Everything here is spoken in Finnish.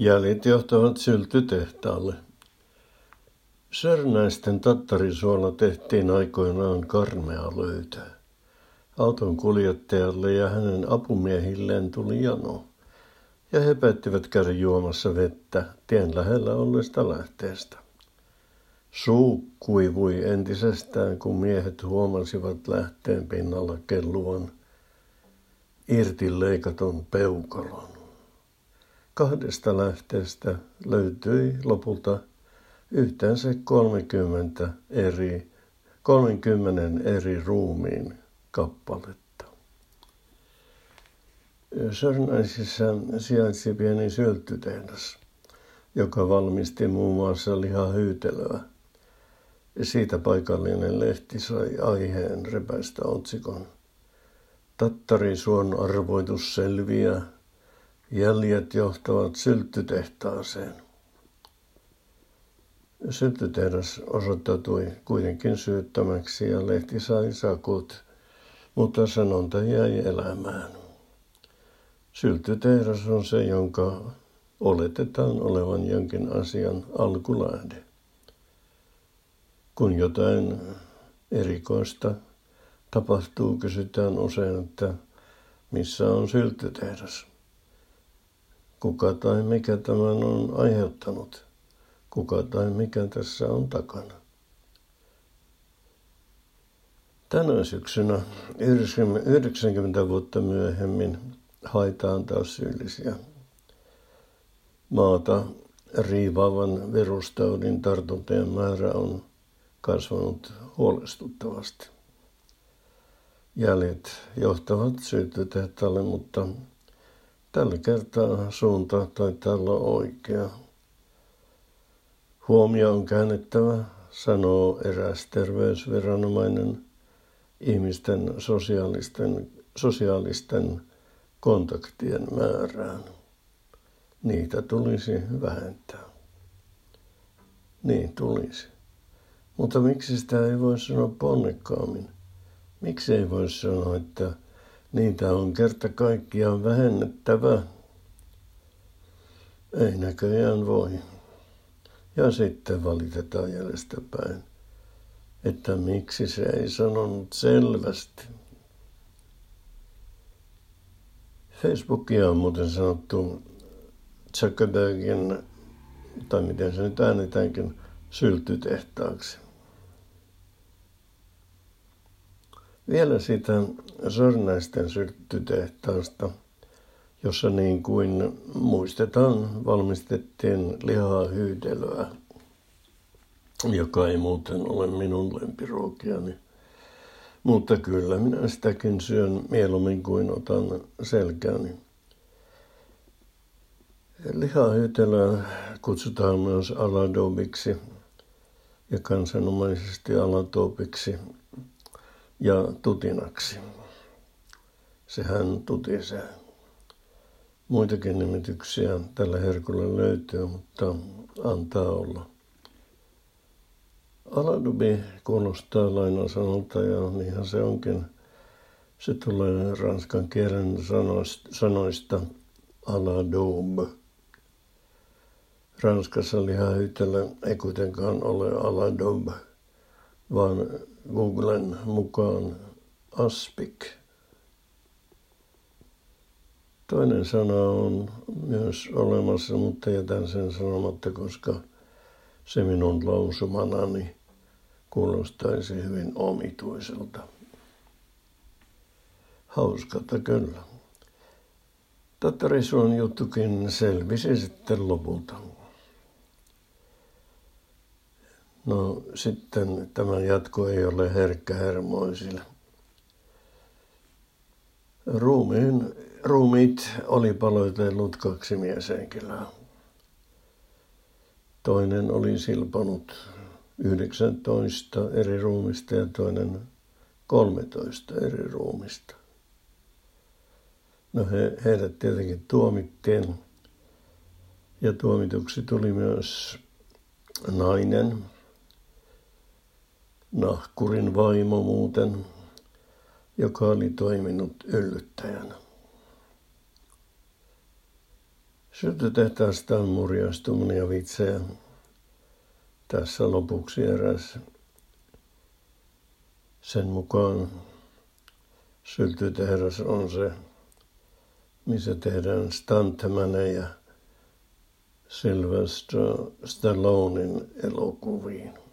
Jäljet johtavat syltytehtaalle. Sörnäisten tattarisuola tehtiin aikoinaan karmea löytö. Auton kuljettajalle ja hänen apumiehilleen tuli jano, ja he päättivät käydä juomassa vettä tien lähellä olleesta lähteestä. Suu kuivui entisestään, kun miehet huomasivat lähteen pinnalla kelluvan irti leikatun peukalon. Kahdesta lähteestä löytyi lopulta yhteensä 30 eri, 30 eri ruumiin kappaletta. Sörnäisissä sijaitsi pieni sylttytehdas, joka valmisti muun muassa lihahyytelöä. Siitä paikallinen lehti sai aiheen repäistä otsikon. Tattarisuon arvoitus selviää Jäljet johtavat sylttytehtaaseen. Sylttytehdas osoittautui kuitenkin syyttömäksi ja lehti sai sakut, mutta sanonta jäi elämään. Sylttytehdas on se, jonka oletetaan olevan jonkin asian alkulähde. Kun jotain erikoista tapahtuu, kysytään usein, että missä on sylttytehdas. Kuka tai mikä tämän on aiheuttanut? Kuka tai mikä tässä on takana? Tänä syksynä 90 vuotta myöhemmin haitaan taas syyllisiä. Maata riivaavan virustaudin tartuntojen määrä on kasvanut huolestuttavasti. Jäljet johtavat syyttötehtaalle, mutta Tällä kertaa suunta taitaa olla oikea. Huomio on käännettävä, sanoo eräs terveysviranomainen ihmisten sosiaalisten, sosiaalisten kontaktien määrään. Niitä tulisi vähentää. Niin tulisi. Mutta miksi sitä ei voi sanoa ponnekkaammin? Miksi ei voi sanoa, että Niitä on kerta kaikkiaan vähennettävä. Ei näköjään voi. Ja sitten valitetaan jäljestäpäin, että miksi se ei sanonut selvästi. Facebookia on muuten sanottu Zuckerbergin, tai miten se nyt äänetäänkin, syltytehtaaksi. Vielä siitä Sörnäisten sylttytehtaasta, jossa niin kuin muistetaan valmistettiin lihaa hyytelöä, joka ei muuten ole minun lempiruokiani. Mutta kyllä minä sitäkin syön mieluummin kuin otan selkääni. Lihahyytelöä kutsutaan myös aladobiksi ja kansanomaisesti alatopiksi ja tutinaksi. Sehän tutisee. Muitakin nimityksiä tällä herkulla löytyy, mutta antaa olla. Aladubi kuulostaa lainasanolta ja niinhän se onkin. Se tulee ranskan kielen sanoista aladub. Ranskassa lihahyytelö ei kuitenkaan ole aladub, vaan Googlen mukaan aspik. Toinen sana on myös olemassa, mutta jätän sen sanomatta, koska se minun lausumanani kuulostaisi hyvin omituiselta. Hauskalta kyllä. Tattarisuon juttukin selvisi sitten lopulta. No sitten tämä jatko ei ole herkkä hermoisille. Ruumiin, ruumiit oli paloitellut kaksi mieshenkilöä. Toinen oli silponut 19 eri ruumista ja toinen 13 eri ruumista. No he, heidät tietenkin tuomittiin ja tuomituksi tuli myös nainen, nahkurin vaimo muuten, joka oli toiminut yllyttäjänä. Syöttötehtaasta on murjastuminen vitsejä. Tässä lopuksi eräs sen mukaan syltytehdas on se, missä tehdään stuntmaneja ja Sylvester Stallonen elokuviin.